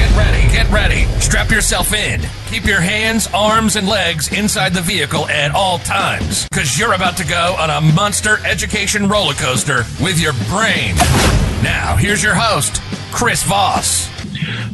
Get ready, get ready. Strap yourself in. Keep your hands, arms, and legs inside the vehicle at all times, because you're about to go on a monster education roller coaster with your brain. Now, here's your host, Chris Voss.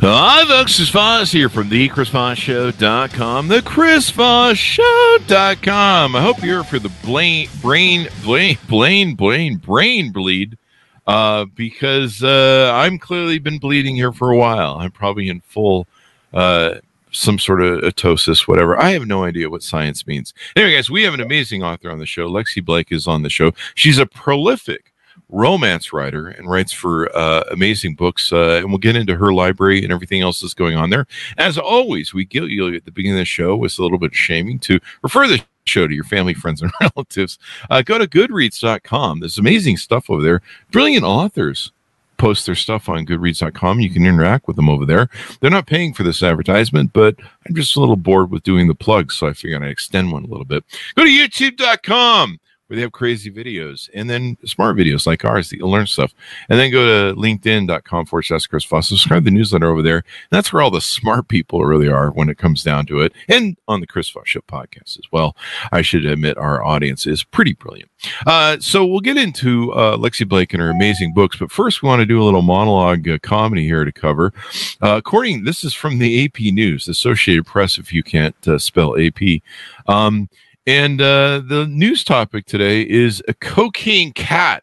Hi, folks. Chris Voss here from the ChrisVossShow.com, the ChrisVossShow.com. I hope you're for the brain, brain, brain, brain, brain, brain bleed uh, because uh, I'm clearly been bleeding here for a while. I'm probably in full uh, some sort of atosis, whatever. I have no idea what science means. Anyway, guys, we have an amazing author on the show. Lexi Blake is on the show. She's a prolific romance writer and writes for uh, amazing books. Uh, and we'll get into her library and everything else that's going on there. As always, we guilt you at the beginning of the show with a little bit of shaming to refer the show to your family, friends, and relatives. Uh, go to goodreads.com. There's amazing stuff over there. Brilliant authors post their stuff on goodreads.com. You can interact with them over there. They're not paying for this advertisement, but I'm just a little bored with doing the plugs, so I figured I'd extend one a little bit. Go to youtube.com where they have crazy videos and then smart videos like ours that you'll learn stuff. And then go to linkedin.com forward slash Chris Voss. Subscribe to the newsletter over there. And that's where all the smart people really are when it comes down to it. And on the Chris Voss Show podcast as well. I should admit our audience is pretty brilliant. Uh, so we'll get into uh, Lexi Blake and her amazing books. But first, we want to do a little monologue uh, comedy here to cover. Uh, according, this is from the AP News, Associated Press, if you can't uh, spell AP. Um, and uh, the news topic today is a cocaine cat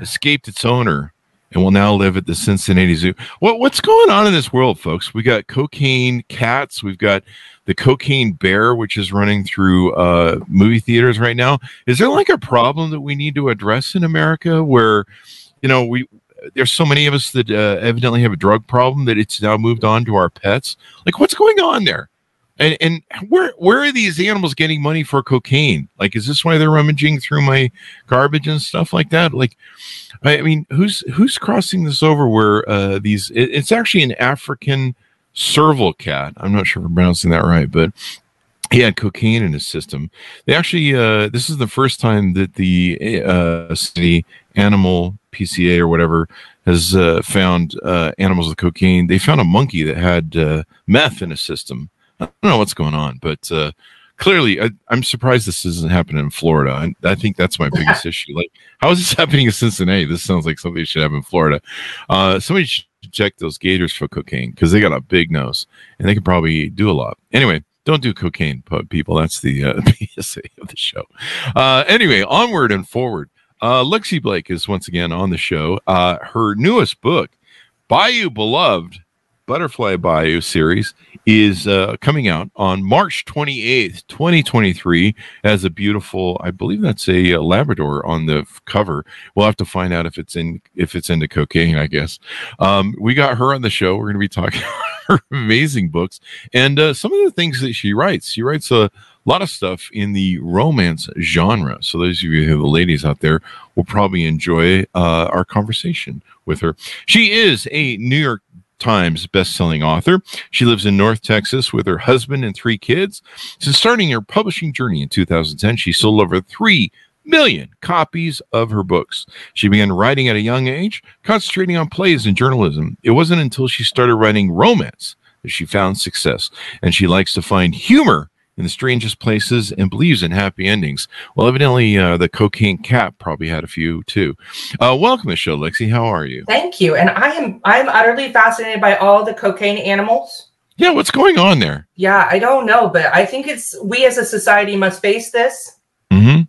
escaped its owner and will now live at the Cincinnati Zoo. What, what's going on in this world, folks? We got cocaine cats. We've got the cocaine bear, which is running through uh, movie theaters right now. Is there like a problem that we need to address in America where, you know, we there's so many of us that uh, evidently have a drug problem that it's now moved on to our pets. Like, what's going on there? And and where where are these animals getting money for cocaine? Like, is this why they're rummaging through my garbage and stuff like that? Like, I mean, who's who's crossing this over? Where uh, these? It, it's actually an African serval cat. I'm not sure if I'm pronouncing that right, but he had cocaine in his system. They actually, uh, this is the first time that the uh, city animal PCA or whatever has uh, found uh, animals with cocaine. They found a monkey that had uh, meth in his system. I don't know what's going on, but uh, clearly, I, am surprised this isn't happening in Florida. I, I think that's my biggest issue. Like, how is this happening in Cincinnati? This sounds like something should happen in Florida. Uh, somebody should check those gators for cocaine because they got a big nose and they could probably do a lot. Anyway, don't do cocaine, people. That's the uh, PSA of the show. Uh, anyway, onward and forward. Uh, Lexi Blake is once again on the show. Uh, her newest book, Bayou Beloved, Butterfly Bayou series is uh, coming out on March 28th, 2023, as a beautiful, I believe that's a, a, Labrador on the cover. We'll have to find out if it's in if it's into cocaine, I guess. Um, we got her on the show. We're going to be talking her amazing books and uh, some of the things that she writes. She writes a lot of stuff in the romance genre. So those of you who the ladies out there will probably enjoy uh, our conversation with her. She is a New York Times best-selling author. She lives in North Texas with her husband and three kids. Since starting her publishing journey in 2010, she sold over 3 million copies of her books. She began writing at a young age, concentrating on plays and journalism. It wasn't until she started writing romance that she found success, and she likes to find humor in the strangest places and believes in happy endings. Well, evidently, uh, the cocaine cat probably had a few too. Uh, welcome to the show, Lexi. How are you? Thank you. And I am I'm utterly fascinated by all the cocaine animals. Yeah, what's going on there? Yeah, I don't know, but I think it's we as a society must face this. Mm-hmm.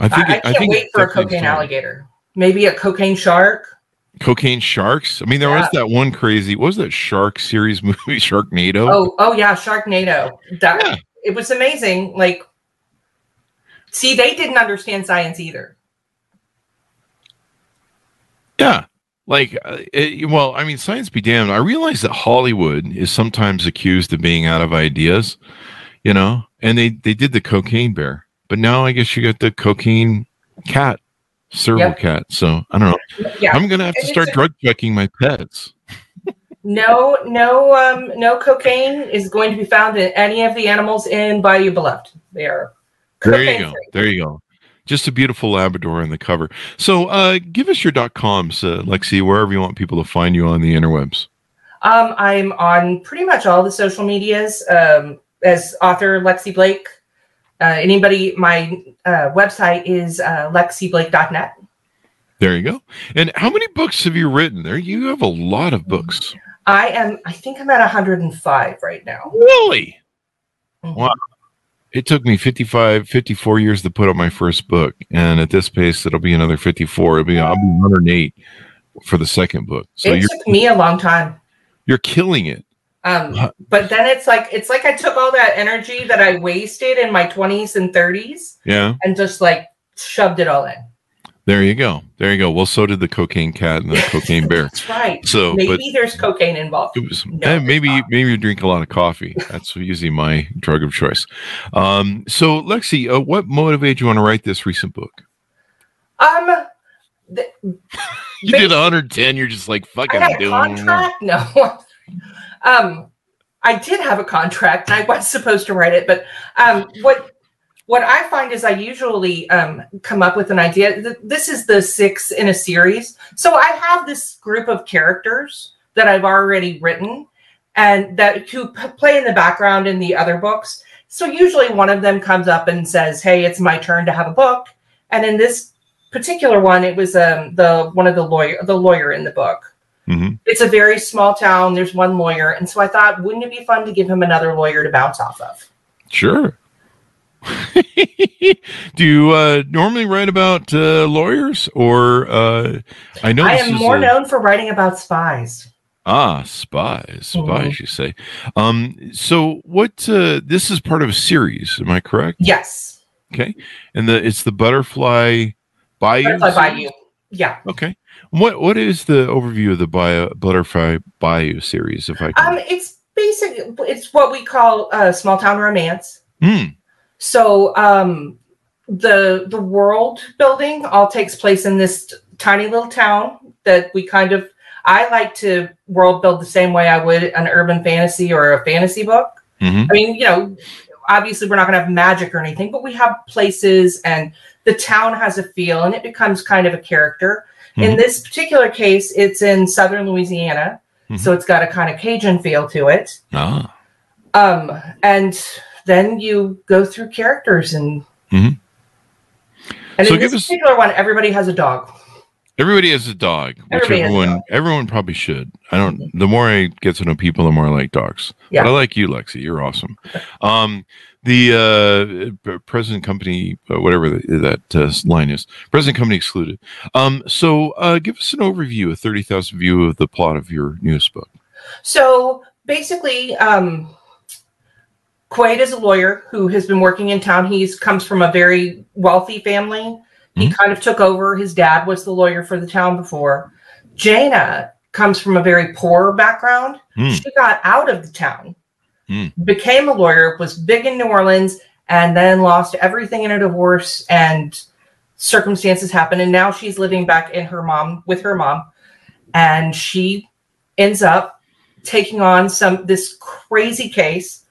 I think I, I can't I think wait for a cocaine alligator. Maybe a cocaine shark. Cocaine sharks. I mean, there yeah. was that one crazy. What was that shark series movie, Sharknado? Oh, oh yeah, Sharknado. That yeah. it was amazing. Like, see, they didn't understand science either. Yeah, like, uh, it, well, I mean, science be damned. I realize that Hollywood is sometimes accused of being out of ideas, you know, and they they did the cocaine bear, but now I guess you got the cocaine cat Serval Yep. cat. So I don't know. Yeah. I'm gonna have to start drug checking my pets. No, no, um, no cocaine is going to be found in any of the animals in Bayou Beloved. They are. There you go. cocaine-free. There you go. Just a beautiful Labrador on the cover. So uh, give us your dot coms, uh, Lexi, wherever you want people to find you on the interwebs. Um, I'm on pretty much all the social medias um, as author Lexi Blake. Uh, anybody, my uh, website is uh, lexiblake.net. There you go. And how many books have you written? There, you have a lot of books. I am, I think I'm at 105 right now. Really? Mhm. Wow. It took me 55, 54 years to put out my first book. And at this pace, it'll be another 54. It'll be, I'll be 108 for the second book. So it you're, took me a long time. you're killing it. Um, but then it's like it's like I took all that energy that I wasted in my 20s and 30s Yeah. and just like shoved it all in. There you go. There you go. Well, so did the cocaine cat and the cocaine bear. That's right. So, Maybe but there's cocaine involved. was, No, eh, maybe maybe you drink a lot of coffee. That's usually my drug of choice. Um, so, Lexi, uh, what motivated you want to write this recent book? Um, th- You did 110. You're just like fucking doing. contract. No, um, I did have a contract. and I was supposed to write it, but um, what what I find is I usually um, come up with an idea. Th- This is the six in a series, so I have this group of characters that I've already written, and that who p- play in the background in the other books. So usually one of them comes up and says, "Hey, it's my turn to have a book," and in this particular one, it was um, the one of the lawyer the lawyer in the book Mhm. it's a very small town. There's one lawyer. And so I thought, wouldn't it be fun to give him another lawyer to bounce off of? Sure. Do you uh, normally write about uh, lawyers, or uh, I know I am more a- known for writing about spies. Ah, spies, spies, Mhm. you say. Um, so what? Uh, this is part of a series, am I correct? Yes. Okay, and the it's the Butterfly Bayou. Butterfly? Bayou. Yeah. Okay, what what is the overview of the Bayou, Butterfly Bayou series? If I can. Um, it's basic. It's what we call uh, small town romance. Hmm. So um, the the world building all takes place in this tiny little town that we kind of. I like to world build the same way I would an urban fantasy or a fantasy book. Mhm. I mean, you know, obviously we're not going to have magic or anything, but we have places and the town has a feel and it becomes kind of a character. In Mhm. this particular case, it's in southern Louisiana, so it's got a kind of Cajun feel to it. Ah. Um, and then you go through characters and Mhm. and So in this us- particular one, everybody has a dog. Everybody has a dog, which Everybody has a everyone dog. everyone probably should. I don't. The more I get to know people, the more I like dogs. Yeah. But I like you, Lexi. You're awesome. Um, the uh, present company, uh, whatever the, that uh, line is, present company excluded. Um, so uh, give us an overview, a thirty thousand view of the plot of your newest book. So basically, um, Quaid is a lawyer who has been working in town. He's comes from a very wealthy family. He Mhm. kind of took over. His dad was the lawyer for the town before. Jaina comes from a very poor background. Hmm. She got out of the town, Hmm. became a lawyer, was big in New Orleans, and then lost everything in a divorce and circumstances happened. And now she's living back in her mom with her mom. And she ends up taking on some this crazy case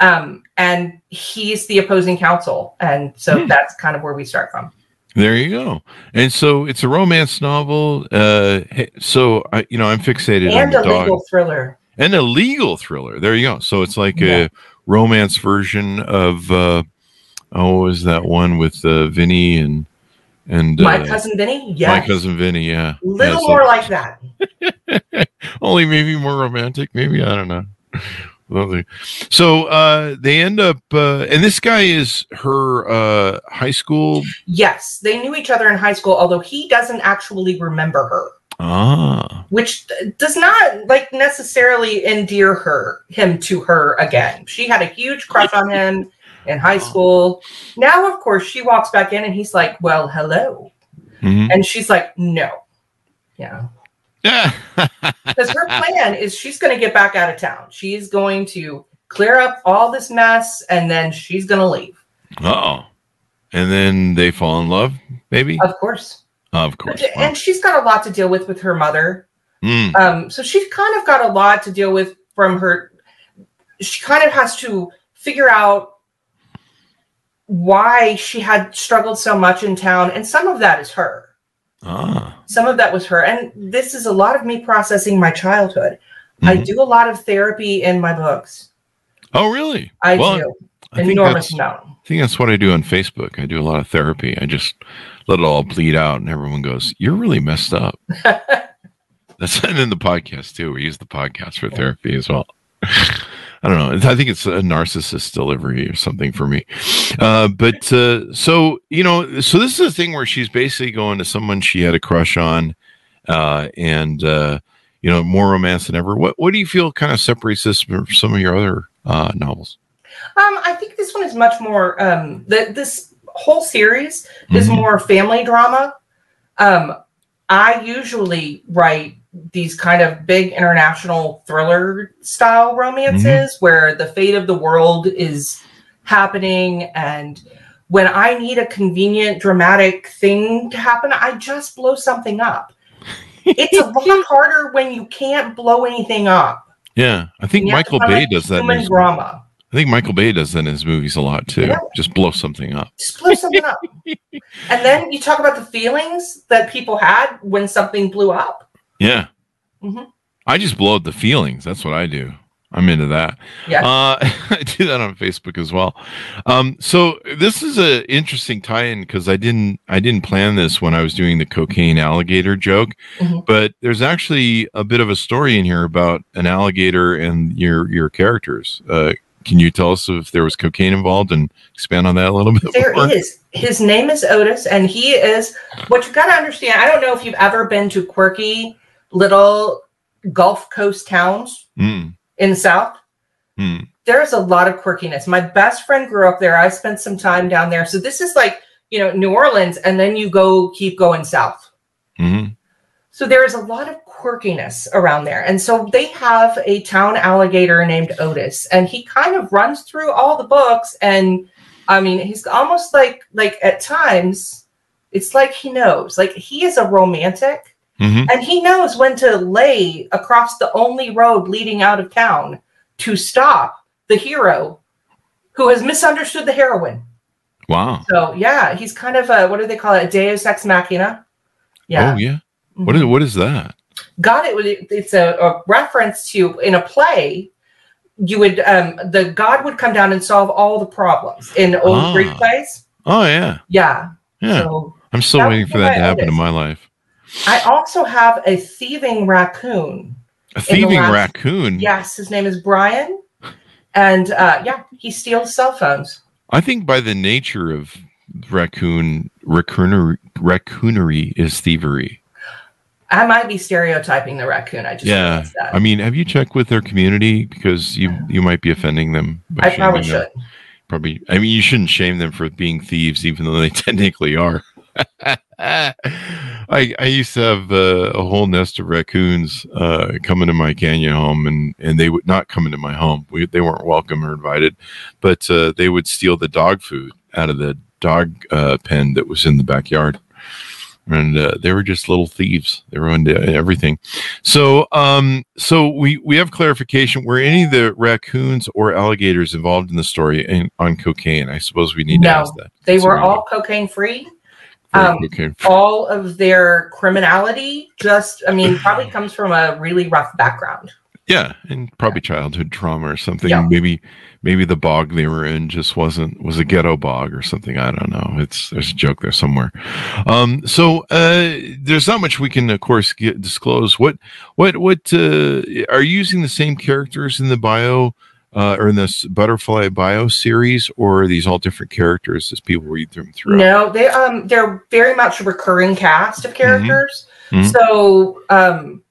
um and he's the opposing counsel and so Hmm. that's kind of where we start from There you go. And so it's a romance novel. Uh, so I, you know, I'm fixated on and the a legal thriller and a legal thriller. There you go. So it's like Yeah. a romance version of uh, oh, what was that one with uh, Vinny and and my uh, cousin vinny Yeah, my cousin Vinny? Yeah, little Yeah, more like that only maybe more romantic. Maybe I don't know. Lovely. So uh, they end up, uh, and this guy is her uh, high school. yes they knew each other in high school although he doesn't actually remember her. Ah, which does not like necessarily endear her him to her again. She had a huge crush on him in high school. Now of course she walks back in and he's like well hello. Mhm. and she's like no. Yeah because her plan is she's going to get back out of town she's going to clear up all this mess and then she's going to leave oh, and then they fall in love. maybe. Of course. Of course. Wow. And she's got a lot to deal with with her mother. Mm, Um, so she's kind of got a lot to deal with from her. She kind of has to figure out why she had struggled so much in town, and some of that is her. Ah. Some of that was her, and this is a lot of me processing my childhood. I Mhm. do a lot of therapy in my books. Oh, really? I Well, do I think enormous that's, amount. I think that's what I do on Facebook. I do a lot of therapy. I just let it all bleed out, and everyone goes, "You're really messed up." that's and in the podcast too. We use the podcast for therapy as well. I don't know. I think it's a narcissist delivery or something for me. Uh, but uh, so you know, so this is a thing where she's basically going to someone she had a crush on, uh, and uh, you know, more romance than ever. What What do you feel kind of separates this from some of your other uh, novels? Um, I think this one is much more. Um, the, this whole series is Mhm. more family drama. Um, I usually write these kind of big international thriller style romances mm-hmm. where the fate of the world is happening and when I need a convenient dramatic thing to happen, I just blow something up. It's a lot harder when you can't blow anything up. Yeah, I think You have to Michael Bay does that. In Human his, drama. I think Michael Bay does that in his movies a lot too. Yeah. Just blow something up. just blow something up. And then you talk about the feelings that people had when something blew up. Yeah, Mhm. I just blow up the feelings. That's what I do. I'm into that. Yeah. Uh, I do that on Facebook as well. Um, so this is an interesting tie-in because I didn't I didn't plan this when I was doing the cocaine alligator joke, Mhm. but there's actually a bit of a story in here about an alligator and your your characters. Uh, can you tell us if there was cocaine involved and expand on that a little bit? There more? is. His name is Otis, and he is what you got to understand. I don't know if you've ever been to quirky little Gulf Coast towns Mm, in the South. mm, There's a lot of quirkiness. My best friend grew up there. I spent some time down there. So this is like, you know, New Orleans, and then you go keep going south. mhm. So there is a lot of quirkiness around there. And so they have a town alligator named Otis and he kind of runs through all the books and I mean he's almost like like at times it's like he knows. Like he is a romantic Mhm. and he knows when to lay across the only road leading out of town to stop the hero who has misunderstood the heroine. Wow. So yeah, he's kind of a what do they call it? A Deus ex machina. Yeah. Oh yeah. What is what is that? God, it it's a, a reference to in a play. You would um the God would come down and solve all the problems in old Ah. Greek plays. Oh yeah. Yeah. Yeah. So I'm still waiting for that to happen in my life. I also have a thieving raccoon. A thieving last- raccoon. Yes, his name is Brian, and uh, yeah, he steals cell phones. I think by the nature of raccoon raccoonery, raccoonery is thievery. I might be stereotyping the raccoon. I just yeah. I mean, have you checked with their community because you you might be offending them? I probably shaming them. should. Probably. I mean, you shouldn't shame them for being thieves, even though they technically are. I I used to have uh, a whole nest of raccoons uh, come into my canyon home, and and they would not come into my home. We, they weren't welcome or invited, but uh, they would steal the dog food out of the dog uh, pen that was in the backyard. And uh, they were just little thieves. They ruined everything. So, um, so we we have clarification. Were any of the raccoons or alligators involved in the story in, on cocaine? I suppose we need to No, ask that. They were we- all cocaine free. Um, cocaine. All of their criminality just, I mean, probably comes from a really rough background. Yeah, and probably childhood trauma or something. Yeah. Maybe maybe the bog they were in just wasn't was a ghetto bog or something. I don't know. It's there's a joke there somewhere. Um, so uh, there's not much we can, of course, get, disclose. What what what uh, are you using the same characters in the Bayou? Uh, or in this butterfly Bayou series, or are these all different characters as people read them through? No, they um they're very much a recurring cast of characters. Mhm. So um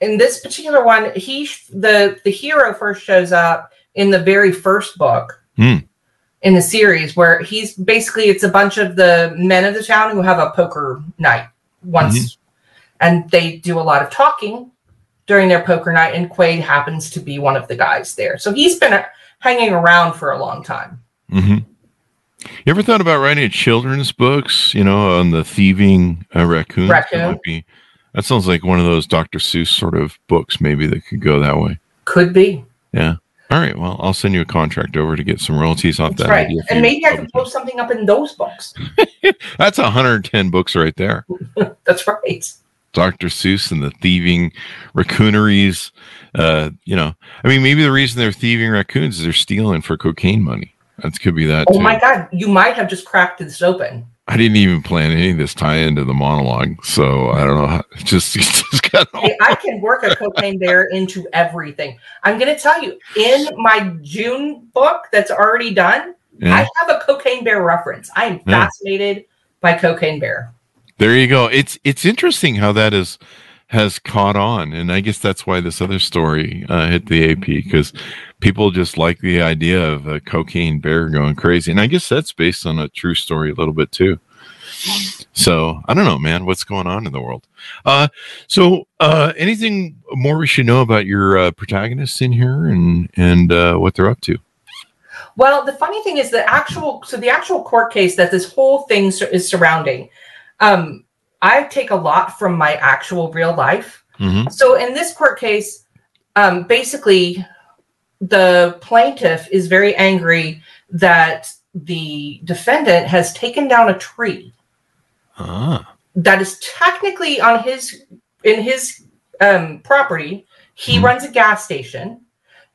in this particular one, he the the hero first shows up in the very first book Hmm. in the series where he's basically it's a bunch of the men of the town who have a poker night once and they do a lot of talking during their poker night and Quaid happens to be one of the guys there. So he's been hanging around for a long time. hmm You ever thought about writing children's books? You know, on the thieving uh, raccoons. Raccoon. That, that sounds like one of those Dr. Seuss sort of books, maybe that could go that way. Could be. Yeah. All right. Well, I'll send you a contract over to get some royalties off That's that. right. idea And maybe I could post something up in those books. That's 110 books right there. That's right. Dr. Seuss and the thieving raccooneries. Uh, you know, I mean, maybe the reason they're thieving raccoons is they're stealing for cocaine money. That could be that Oh too. my God, you might have just cracked this open. I didn't even plan any of this tie into the monologue, so I don't know. How, just, just got Hey, I can work a cocaine bear into everything. I'm going to tell you, in my June book that's already done, yeah. I have a cocaine bear reference. I am Yeah. fascinated by cocaine bear. There you go. It's it's interesting how that is has caught on, and I guess that's why this other story uh, hit the AP because people just like the idea of a cocaine bear going crazy, and I guess that's based on a true story a little bit too. So I don't know, man, what's going on in the world? Uh, so uh, anything more we should know about your uh, protagonists in here and and uh, what they're up to? Well, the funny thing is the actual so the actual court case that this whole thing is surrounding. Um, I take a lot from my actual real life. hmm So in this court case, um, basically, the plaintiff is very angry that the defendant has taken down a tree Ah, that is technically on his in his um, property. He Mhm. runs a gas station,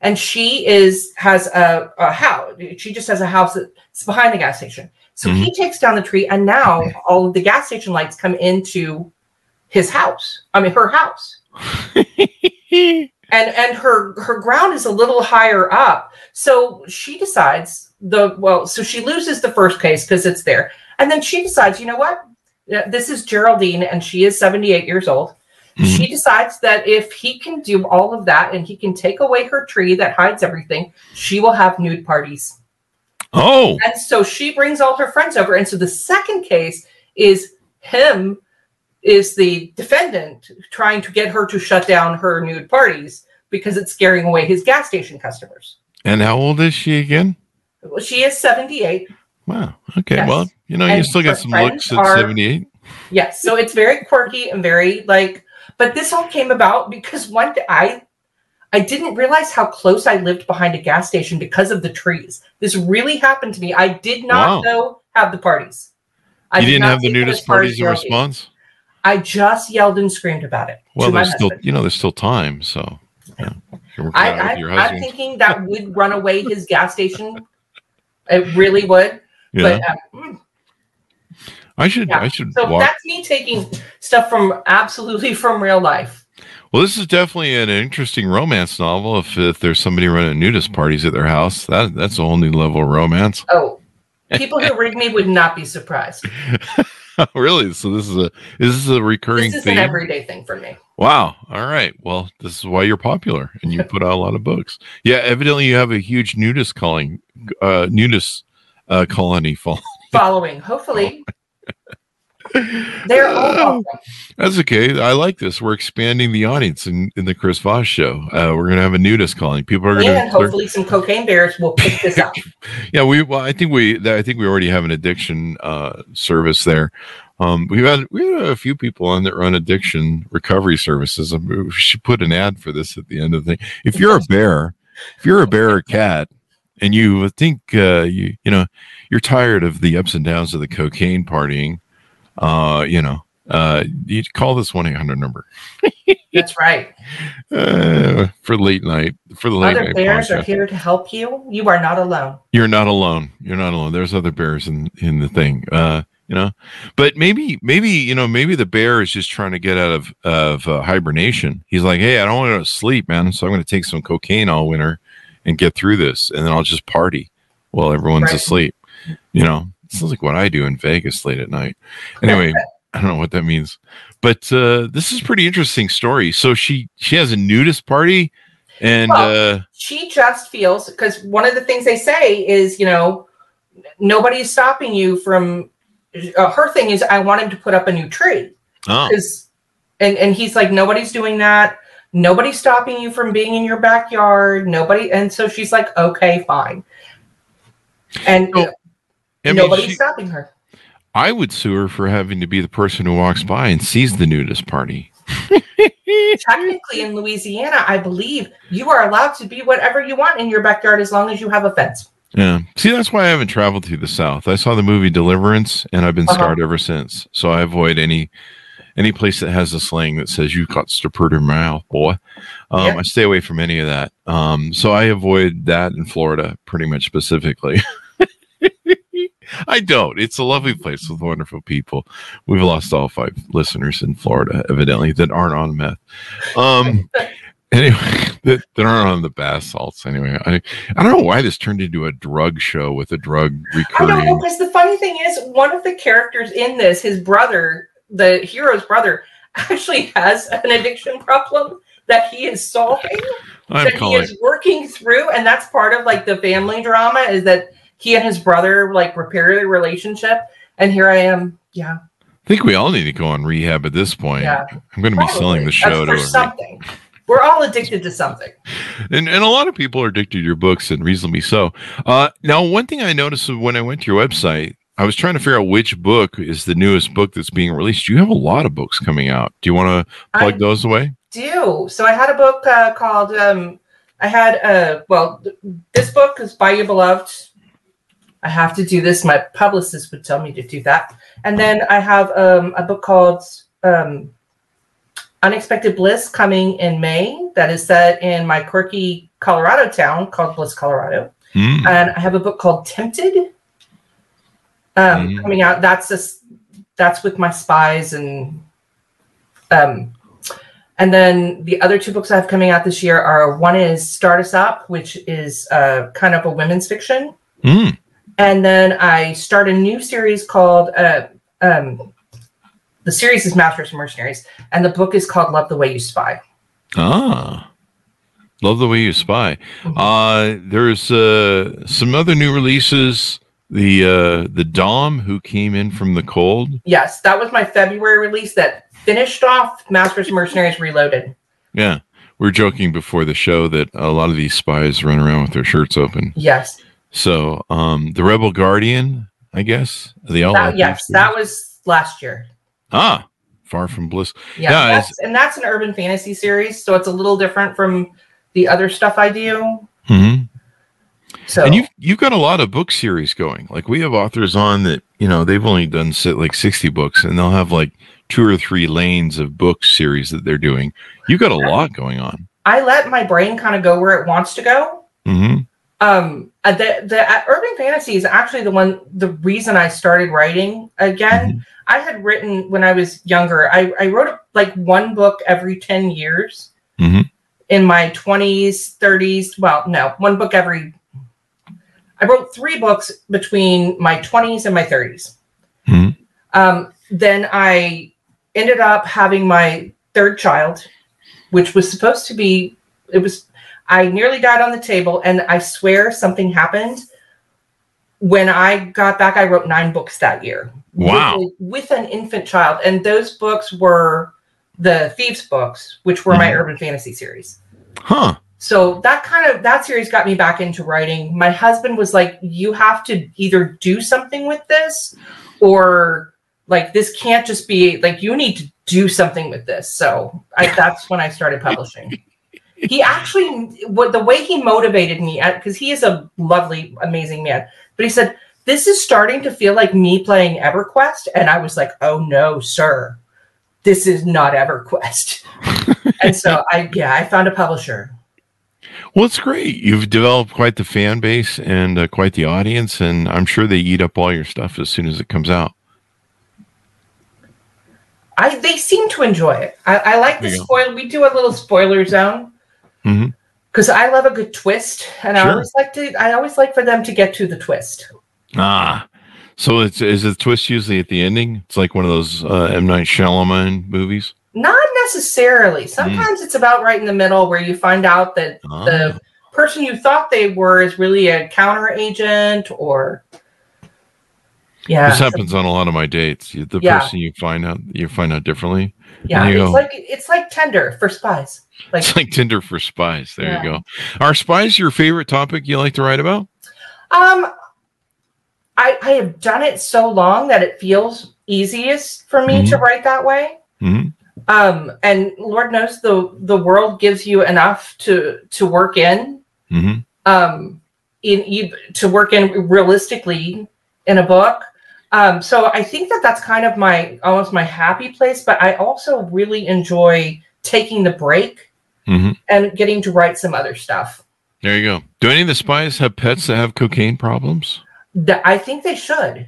and she is has a, a house. She just has a house that's behind the gas station. So he takes down the tree, and now all of the gas station lights come into his house. I mean, her house. And and her her ground is a little higher up. So she decides the well so she loses the first case because it's there. And then she decides you know what? This is geraldine and she is 78 years old. Mhm. she decides that if he can do all of that and he can take away her tree that hides everything she will have nude parties oh, and so she brings all her friends over. And so the second case is him is the defendant trying to get her to shut down her nude parties because it's scaring away his gas station customers. and how old is she again? Well, She is 78. Wow. Okay. Yes. Well, you know, you still got some looks at are- 78. Yes. So it's very quirky and very like, but this all came about because one day I I didn't realize how close I lived behind a gas station because of the trees. This really happened to me. I did not Wow. have the parties. I You did didn't have the nudist as far as parties in response? I just yelled and screamed about it Well, there's still, husband. you know, there's still time. So, yeah. I, I, I'm thinking that would run away his gas station. It really would. yeah. But uh, mm, I should, yeah. I should so walk. that's me taking stuff from absolutely from real life. Well, this is definitely an interesting romance novel. If, if there's somebody running nudist parties at their house, that that's a whole new level of romance. Oh, people who read me would not be surprised. really? So this is a is this a recurring This is theme? an everyday thing for me. Wow. All right. Well, this is why you're popular and you put out a lot of books. Yeah, evidently you have a huge nudist calling uh nudist uh colony fall. Following, hopefully, they're all welcome. That's okay. I like this. We're expanding the audience in, in the Chris Voss show. Uh, we're gonna have a nudist calling. People are gonna hopefully some cocaine bears will pick this up. Yeah, we well, I think we I think we already have an addiction uh service there. Um, we've had we have a few people on that run addiction recovery services. Um, We should put an ad for this at the end of the thing. If you're a bear, if you're a bear or cat, and you think uh, you you know you're tired of the ups and downs of the cocaine partying, uh, you know, uh, you call this one eight hundred number That's right. uh, for late night for the late Other night. bears are here to help you. You are not alone. You're not alone. You're not alone. There's other bears in in the thing. Uh, you know, but maybe maybe you know maybe the bear is just trying to get out of of uh, hibernation. He's like, hey, I don't want to to sleep, man. So I'm going to take some cocaine all winter and get through this, and then I'll just party while everyone's Right. asleep. You know, sounds like what I do in Vegas late at night. Anyway, I don't know what that means, but uh, this is a pretty interesting story. So she she has a nudist party, and Well, uh, she just feels because one of the things they say is you know nobody's stopping you from uh, her thing is i want him to put up a new tree. Oh, and and he's like nobody's doing that. Nobody's stopping you from being in your backyard. Nobody and so she's like okay fine. And So- I mean, Nobody's she- stopping her. I would sue her for having to be the person who walks by and sees the nudist party. Technically, in Louisiana, I believe you are allowed to be whatever you want in your backyard as long as you have a fence. Yeah. See, that's why I haven't traveled through the South. I saw the movie Deliverance, and I've been Uh-huh. scarred ever since. So I avoid any any place that has a slang that says "you got to put her mouth, boy." Um, Yeah. I stay away from any of that. Um, so I avoid that in Florida, pretty much specifically. I don't. It's a lovely place with wonderful people. We've lost all five listeners in Florida, evidently, that aren't on meth. Um, anyway, that, that aren't on the bath salts. Anyway, I I don't know why this turned into a drug show with a drug I recurring. don't know because the funny thing is, one of the characters in this, his brother, the hero's brother, actually has an addiction problem that he is solving, I'm that he is working through, and that's part of like the family drama is that he and his brother like repair their relationship. And here I am, yeah, I think we all need to go on rehab at this point. Yeah. I'm going to be selling the show That's to something. We're all addicted to something. and, and a lot of people are addicted to your books and reasonably so uh, now one thing i noticed when i went to your website i was trying to figure out which book is the newest book that's being released you have a lot of books coming out do you want to plug I those away do. So I had a book uh, called um, I had uh, well, th- this book is Bayou Beloved. I have to do this. My publicist would tell me to do that. And then I have um, a book called um, Unexpected Bliss coming in May. That is set in my quirky Colorado town called Bliss, Colorado. Hmm. And I have a book called Tempted um, Mm. coming out. That's just that's with my spies and um, and then the other two books I have coming out this year are one is Start Us Up, which is uh, kind of a women's fiction, Hmm. And then I start a new series called uh, um, the series is Masters and Mercenaries, and the book is called Love the Way You Spy. ah. Love the way you spy. Mhm. uh there's uh some other new releases. The uh the dom who came in from the cold. Yes, that was my February release that finished off Masters and Mercenaries Reloaded. yeah. We are joking before the show that a lot of these spies run around with their shirts open. Yes, So, um, the Rebel Guardian, I guess the that, yes, that was last year. ah, Far from Bliss. Yeah, Yeah, that's, and that's an urban fantasy series, so it's a little different from the other stuff I do. Mm-hmm. So And you've you've got a lot of book series going. Like we have authors on that you know they've only done sit like sixty books, and they'll have like two or three lanes of book series that they're doing. You've got a lot going on. I let my brain kind of go where it wants to go. hmm Um, uh, the the uh, urban fantasy is actually the one the reason I started writing again. I had written when I was younger. I I wrote like one book every ten years. Mhm. In my twenties, thirties. Well, no, one book every. I wrote three books between my twenties and my 30s Mhm. Um, then I ended up having my third child, which was supposed to be. It was I nearly died on the table, and I swear something happened. When I got back, I wrote nine books that year. Wow. With, with an infant child. And those books were the Thieves books, which were my Mhm. urban fantasy series. Huh. So that kind of that series got me back into writing. My husband was like, "You have to either do something with this, or like this can't just be like you need to do something with this." So I, that's when I started publishing. He actually, what the way he motivated me, because he is a lovely, amazing man, but he said, "This is starting to feel like me playing EverQuest," and I was like, "Oh no, sir, this is not EverQuest." and so I, yeah, I found a publisher. Well, it's great. You've developed quite the fan base and uh, quite the audience, and I'm sure they eat up all your stuff as soon as it comes out. I they seem to enjoy it. I, I like the go. spoil. We do a little spoiler zone Because I love a good twist, and I always like to. I always like for them to get to the twist. Ah, so it's is the twist usually at the ending? It's like one of those uh, M Night Shyamalan movies. Not necessarily. Sometimes it's about right in the middle where you find out that Ah. the person you thought they were is really a counter agent, or yeah, This happens on a lot of my dates. The Yeah. person you find out you find out differently. Yeah. It's go. like it's like Tinder for spies. Like It's like Tinder for spies. There Yeah. you go. Are spies your favorite topic you like to write about? Um, I, I have done it so long that it feels easiest for me to Mhm. write that way. Mhm. Um, and Lord knows the the world gives you enough to to work in. Mhm. Um, in you to work in realistically in a book. Um, so I think that that's kind of my almost my happy place. But I also really enjoy taking the break Mhm. and getting to write some other stuff. There you go. Do any of the spies have pets that have cocaine problems? I think they should.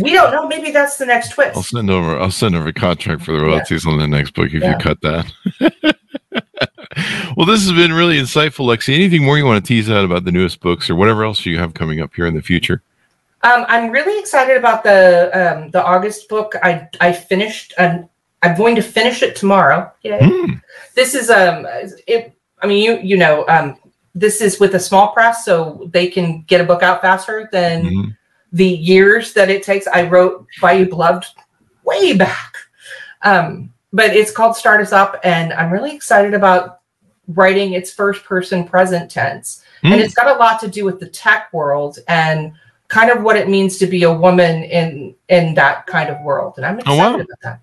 We don't know. Maybe that's the next twist. I'll send over. I'll send over a contract for the royalties on the next book if Yeah. you cut that. well, this has been really insightful, Lexi. Anything more you want to tease out about the newest books or whatever else you have coming up here in the future? Um, I'm really excited about the um, the August book. I I finished and I'm going to finish it tomorrow. Yay. Hmm. This is um it. I mean you you know um this is with a small press, so they can get a book out faster than Mhm. the years that it takes. I wrote Bayou Beloved way back, um, but it's called Start Us Up, and I'm really excited about writing its first person present tense Hmm. and it's got a lot to do with the tech world and kind of what it means to be a woman in in that kind of world and i'm excited Oh, wow. about that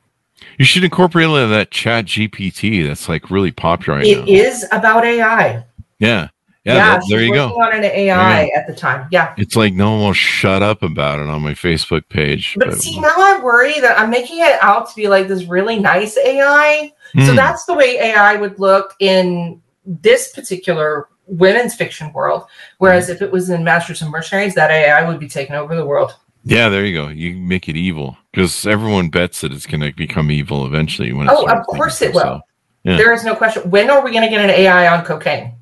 You should incorporate a little of that Chat GPT. That's like really popular right It now. is about ai Yeah, yeah. that- there you go. on an ai at the time yeah It's like no one will shut up about it on my Facebook page. but see now i worry that i'm making it out to be like this really nice ai so Hmm. that's the way ai would look in this particular women's fiction world whereas Hmm. if it was in masters and mercenaries that ai would be taking over the world Yeah, there you go. You make it evil because everyone bets that it's going to become evil eventually. When Oh, of course it will. Yeah. there is no question when are we going to get an ai on cocaine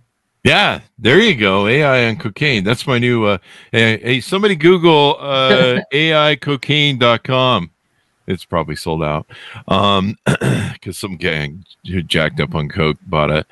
Yeah, there you go. AI on cocaine. That's my new. Uh, hey, somebody Google uh, AIcocaine.com. It's probably sold out um, because some gang who jacked up on coke bought it.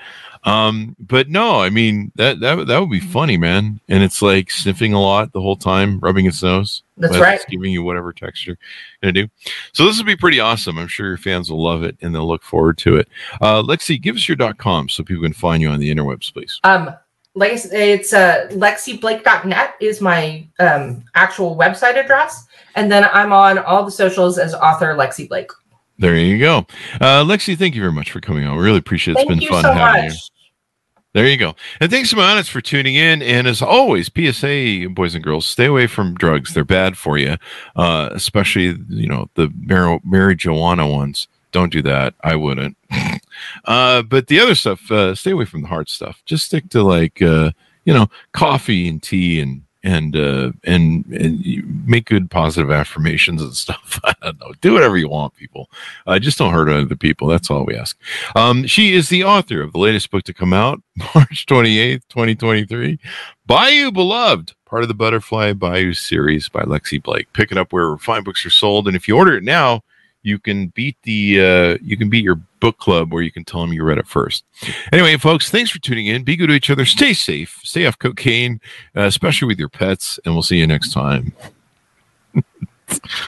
Um, but no, I mean that that that would be funny, man. And it's like sniffing a lot the whole time, rubbing its nose. That's right. It's giving you whatever texture gonna do. So this would be pretty awesome. I'm sure your fans will love it and they'll look forward to it. Uh, Lexi, give us your .com so people can find you on the interwebs, please. Um, like it's uh, lexiblake.net is my um, actual website address. And then I'm on all the socials as author Lexi Blake. There you go. Uh, Lexi, thank you very much for coming on. We really appreciate it. It's Thank been you fun so having much. you. There you go. And thanks to my audience for tuning in. And as always, PSA, boys and girls, stay away from drugs. They're bad for you, uh, especially, you know, the mar- marijuana ones. Don't do that. I wouldn't. uh, but the other stuff, uh, stay away from the hard stuff. Just stick to like, uh, you know, coffee and tea and and uh, and and make good positive affirmations and stuff. I don't know. Do whatever you want, people. Uh, just don't hurt other people. That's all we ask. Um, she is the author of the latest book to come out, March 28th, 2023, Bayou Beloved, part of the Butterfly Bayou series by Lexi Blake. Pick it up where fine books are sold. And if you order it now, you can beat the uh, you can beat your book club where you can tell them you read it first. Anyway, folks, thanks for tuning in. Be good to each other. Stay safe. Stay off cocaine, uh, especially with your pets. And we'll see you next time.